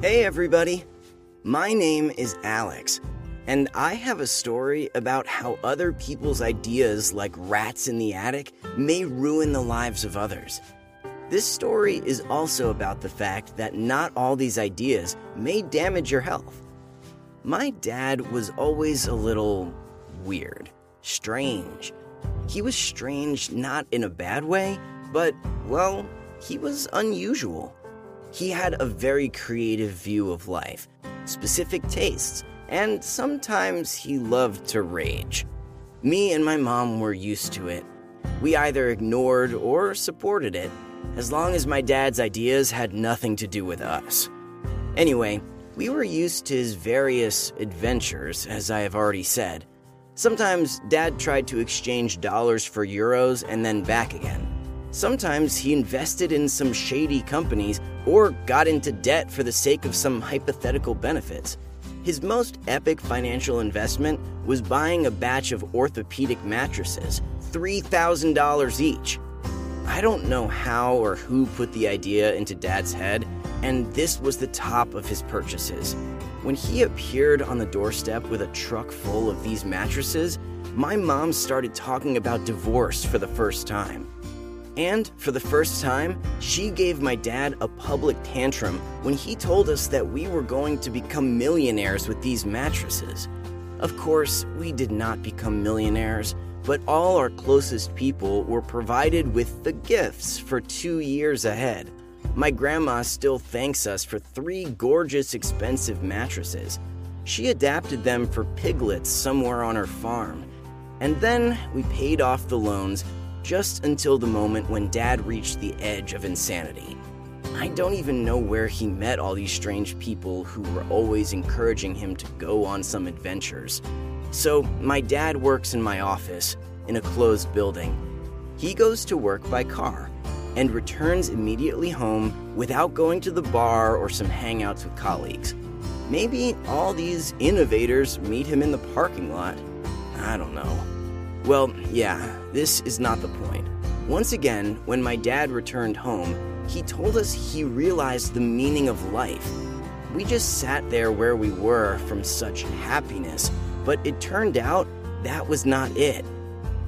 Hey, everybody. My name is Alex, and I have a story about how other people's ideas, like rats in the attic, may ruin the lives of others. This story is also about the fact that not all these ideas may damage your health. My dad was always a little weird, strange. He was strange not in a bad way, but, well, he was unusual. He had a very creative view of life, specific tastes, and sometimes he loved to rage. Me and my mom were used to it. We either ignored or supported it, as long as my dad's ideas had nothing to do with us. Anyway, we were used to his various adventures, as I have already said. Sometimes dad tried to exchange dollars for euros and then back again. Sometimes he invested in some shady companies or got into debt for the sake of some hypothetical benefits. His most epic financial investment was buying a batch of orthopedic mattresses, $3,000 each. I don't know how or who put the idea into Dad's head, and this was the top of his purchases. When he appeared on the doorstep with a truck full of these mattresses, my mom started talking about divorce for the first time. And for the first time, she gave my dad a public tantrum when he told us that we were going to become millionaires with these mattresses. Of course, we did not become millionaires, but all our closest people were provided with the gifts for two years ahead. My grandma still thanks us for three gorgeous, expensive mattresses. She adapted them for piglets somewhere on her farm. And then we paid off the loans just until the moment when Dad reached the edge of insanity. I don't even know where he met all these strange people who were always encouraging him to go on some adventures. So, my dad works in my office, in a closed building. He goes to work by car and returns immediately home without going to the bar or some hangouts with colleagues. Maybe all these innovators meet him in the parking lot. I don't know. Well, yeah, this is not the point. Once again, when my dad returned home, he told us he realized the meaning of life. We just sat there where we were from such happiness, but it turned out that was not it.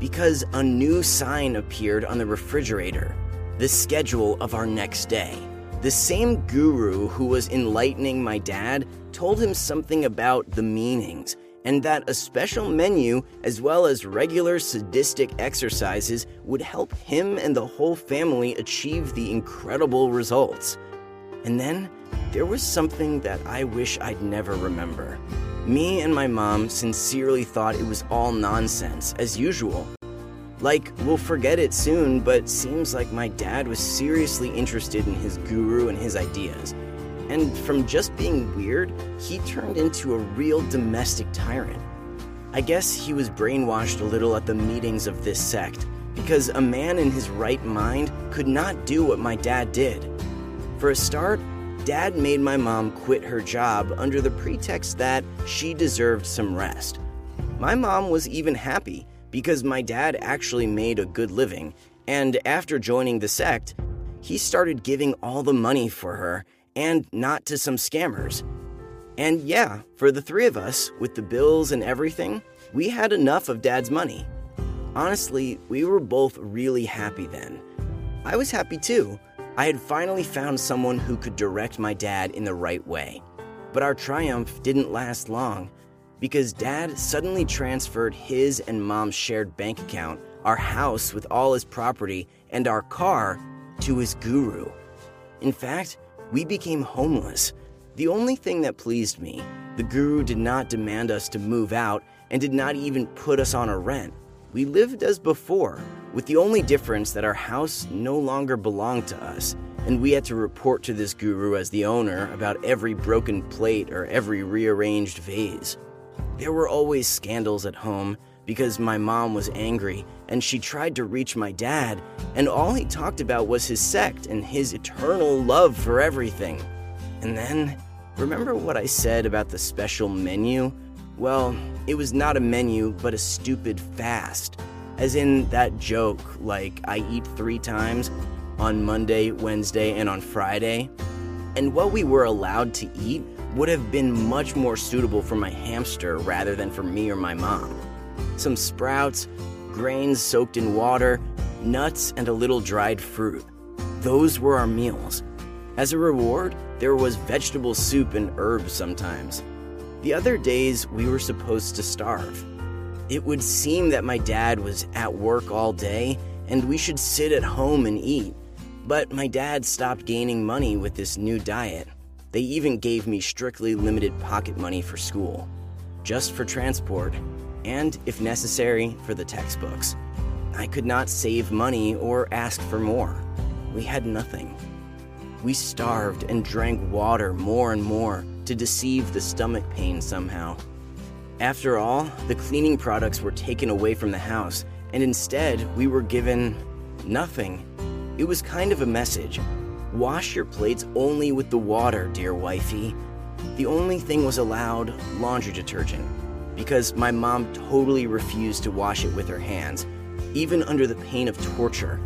Because a new sign appeared on the refrigerator the schedule of our next day. The same guru who was enlightening my dad told him something about the meanings and that a special menu, as well as regular sadistic exercises, would help him and the whole family achieve the incredible results. And then there was something that I wish I'd never remember. Me and my mom sincerely thought it was all nonsense, as usual. Like, we'll forget it soon, but seems like my dad was seriously interested in his guru and his ideas. And from just being weird, he turned into a real domestic tyrant. I guess he was brainwashed a little at the meetings of this sect, because a man in his right mind could not do what my dad did. For a start, Dad made my mom quit her job under the pretext that she deserved some rest. My mom was even happy because my dad actually made a good living, and after joining the sect, he started giving all the money for her and not to some scammers. And yeah, for the three of us, with the bills and everything, we had enough of Dad's money. Honestly, we were both really happy then. I was happy too. I had finally found someone who could direct my dad in the right way. But our triumph didn't last long because dad suddenly transferred his and mom's shared bank account, our house with all his property, and our car to his guru. In fact, we became homeless. The only thing that pleased me, the guru did not demand us to move out and did not even put us on a rent. We lived as before, with the only difference that our house no longer belonged to us, and we had to report to this guru as the owner about every broken plate or every rearranged vase. There were always scandals at home because my mom was angry and she tried to reach my dad, and all he talked about was his sect and his eternal love for everything. And then, remember what I said about the special menu? Well, it was not a menu, but a stupid fast. As in that joke, like I eat three times on Monday, Wednesday, and on Friday. And what we were allowed to eat would have been much more suitable for my hamster rather than for me or my mom. Some sprouts, grains soaked in water, nuts, and a little dried fruit. Those were our meals. As a reward, there was vegetable soup and herbs sometimes. The other days, we were supposed to starve. It would seem that my dad was at work all day and we should sit at home and eat. But my dad stopped gaining money with this new diet. They even gave me strictly limited pocket money for school, just for transport, and, if necessary, for the textbooks. I could not save money or ask for more. We had nothing. We starved and drank water more and more to deceive the stomach pain somehow. After all, the cleaning products were taken away from the house, and instead we were given nothing. It was kind of a message Wash your plates only with the water, dear wifey. The only thing was allowed laundry detergent, because my mom totally refused to wash it with her hands, even under the pain of torture.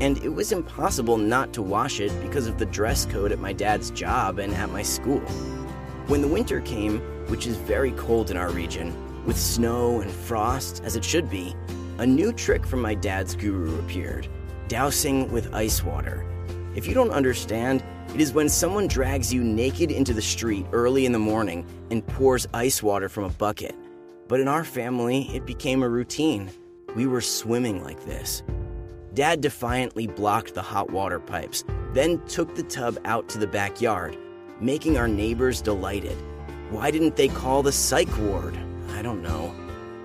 And it was impossible not to wash it because of the dress code at my dad's job and at my school. When the winter came, which is very cold in our region, with snow and frost, as it should be, a new trick from my dad's guru appeared dousing with ice water. If you don't understand, it is when someone drags you naked into the street early in the morning and pours ice water from a bucket. But in our family, it became a routine. We were swimming like this. Dad defiantly blocked the hot water pipes, then took the tub out to the backyard, making our neighbors delighted. Why didn't they call the psych ward? I don't know.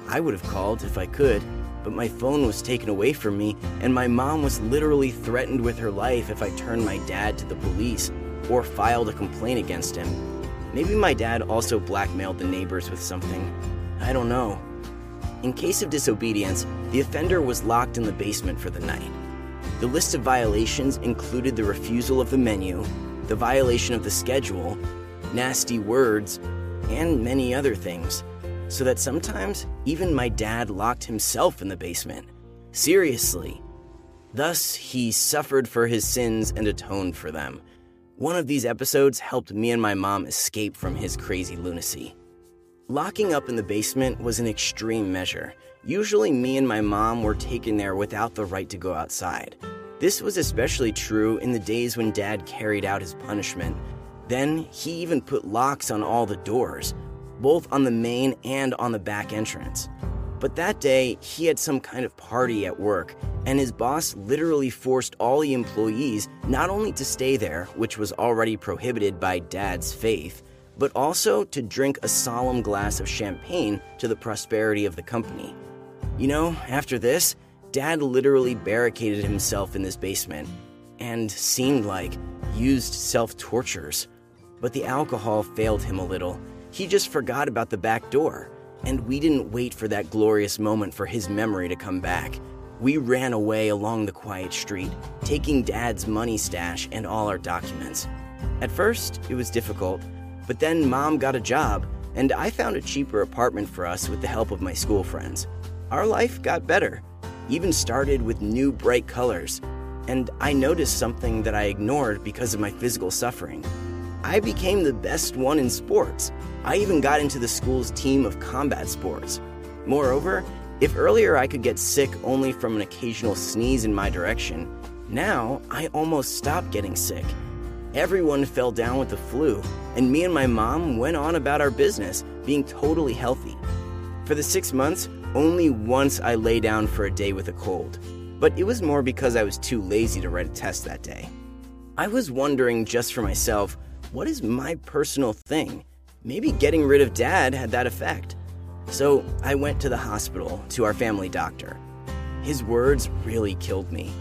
I would have called if I could but my phone was taken away from me, and my mom was literally threatened with her life if I turned my dad to the police or filed a complaint against him. Maybe my dad also blackmailed the neighbors with something. I don't know. In case of disobedience, the offender was locked in the basement for the night. The list of violations included the refusal of the menu, the violation of the schedule, nasty words, and many other things so that sometimes even my dad locked himself in the basement. Seriously. Thus, he suffered for his sins and atoned for them. One of these episodes helped me and my mom escape from his crazy lunacy. Locking up in the basement was an extreme measure. Usually, me and my mom were taken there without the right to go outside. This was especially true in the days when dad carried out his punishment. Then, he even put locks on all the doors, both on the main and on the back entrance. But that day, he had some kind of party at work, and his boss literally forced all the employees not only to stay there, which was already prohibited by dad's faith, but also to drink a solemn glass of champagne to the prosperity of the company. You know, after this, dad literally barricaded himself in this basement and seemed like used self tortures. But the alcohol failed him a little, he just forgot about the back door, and we didn't wait for that glorious moment for his memory to come back. We ran away along the quiet street, taking Dad's money stash and all our documents. At first, it was difficult, but then Mom got a job, and I found a cheaper apartment for us with the help of my school friends. Our life got better, even started with new bright colors, and I noticed something that I ignored because of my physical suffering. I became the best one in sports. I even got into the school's team of combat sports. Moreover, if earlier I could get sick only from an occasional sneeze in my direction, now I almost stopped getting sick. Everyone fell down with the flu, and me and my mom went on about our business, being totally healthy. For the six months, only once I lay down for a day with a cold, but it was more because I was too lazy to write a test that day. I was wondering just for myself what is my personal thing? Maybe getting rid of dad had that effect. So I went to the hospital to our family doctor. His words really killed me.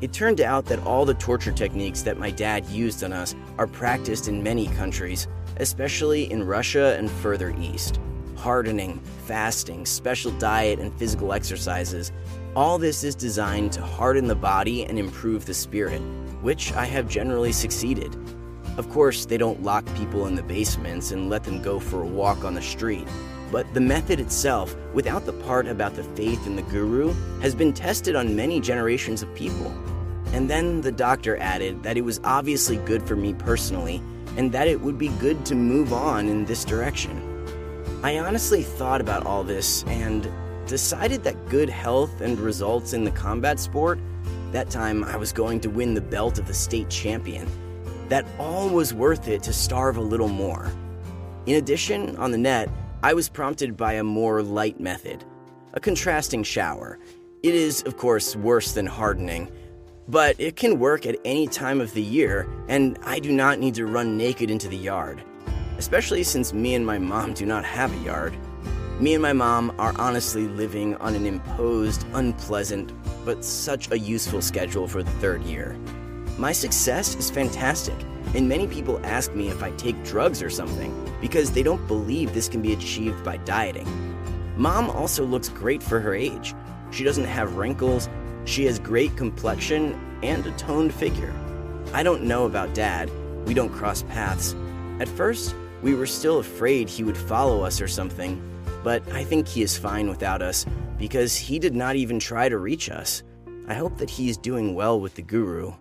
It turned out that all the torture techniques that my dad used on us are practiced in many countries, especially in Russia and further east. Hardening, fasting, special diet, and physical exercises. All this is designed to harden the body and improve the spirit, which I have generally succeeded. Of course, they don't lock people in the basements and let them go for a walk on the street. But the method itself, without the part about the faith in the guru, has been tested on many generations of people. And then the doctor added that it was obviously good for me personally and that it would be good to move on in this direction. I honestly thought about all this and decided that good health and results in the combat sport, that time I was going to win the belt of the state champion, that all was worth it to starve a little more. In addition, on the net, I was prompted by a more light method a contrasting shower. It is, of course, worse than hardening, but it can work at any time of the year, and I do not need to run naked into the yard, especially since me and my mom do not have a yard. Me and my mom are honestly living on an imposed, unpleasant, but such a useful schedule for the third year. My success is fantastic, and many people ask me if I take drugs or something because they don't believe this can be achieved by dieting. Mom also looks great for her age. She doesn't have wrinkles, she has great complexion, and a toned figure. I don't know about Dad, we don't cross paths. At first, we were still afraid he would follow us or something, but I think he is fine without us because he did not even try to reach us. I hope that he is doing well with the guru.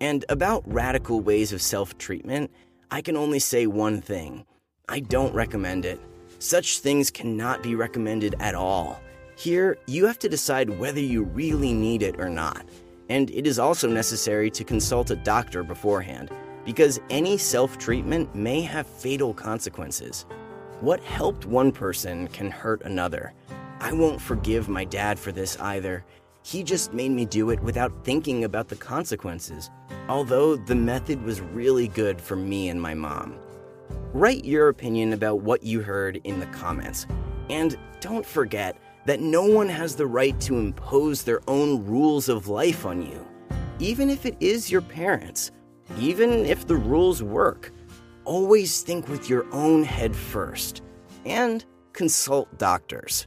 And about radical ways of self treatment, I can only say one thing I don't recommend it. Such things cannot be recommended at all. Here, you have to decide whether you really need it or not. And it is also necessary to consult a doctor beforehand, because any self treatment may have fatal consequences. What helped one person can hurt another. I won't forgive my dad for this either. He just made me do it without thinking about the consequences, although the method was really good for me and my mom. Write your opinion about what you heard in the comments. And don't forget that no one has the right to impose their own rules of life on you, even if it is your parents, even if the rules work. Always think with your own head first and consult doctors.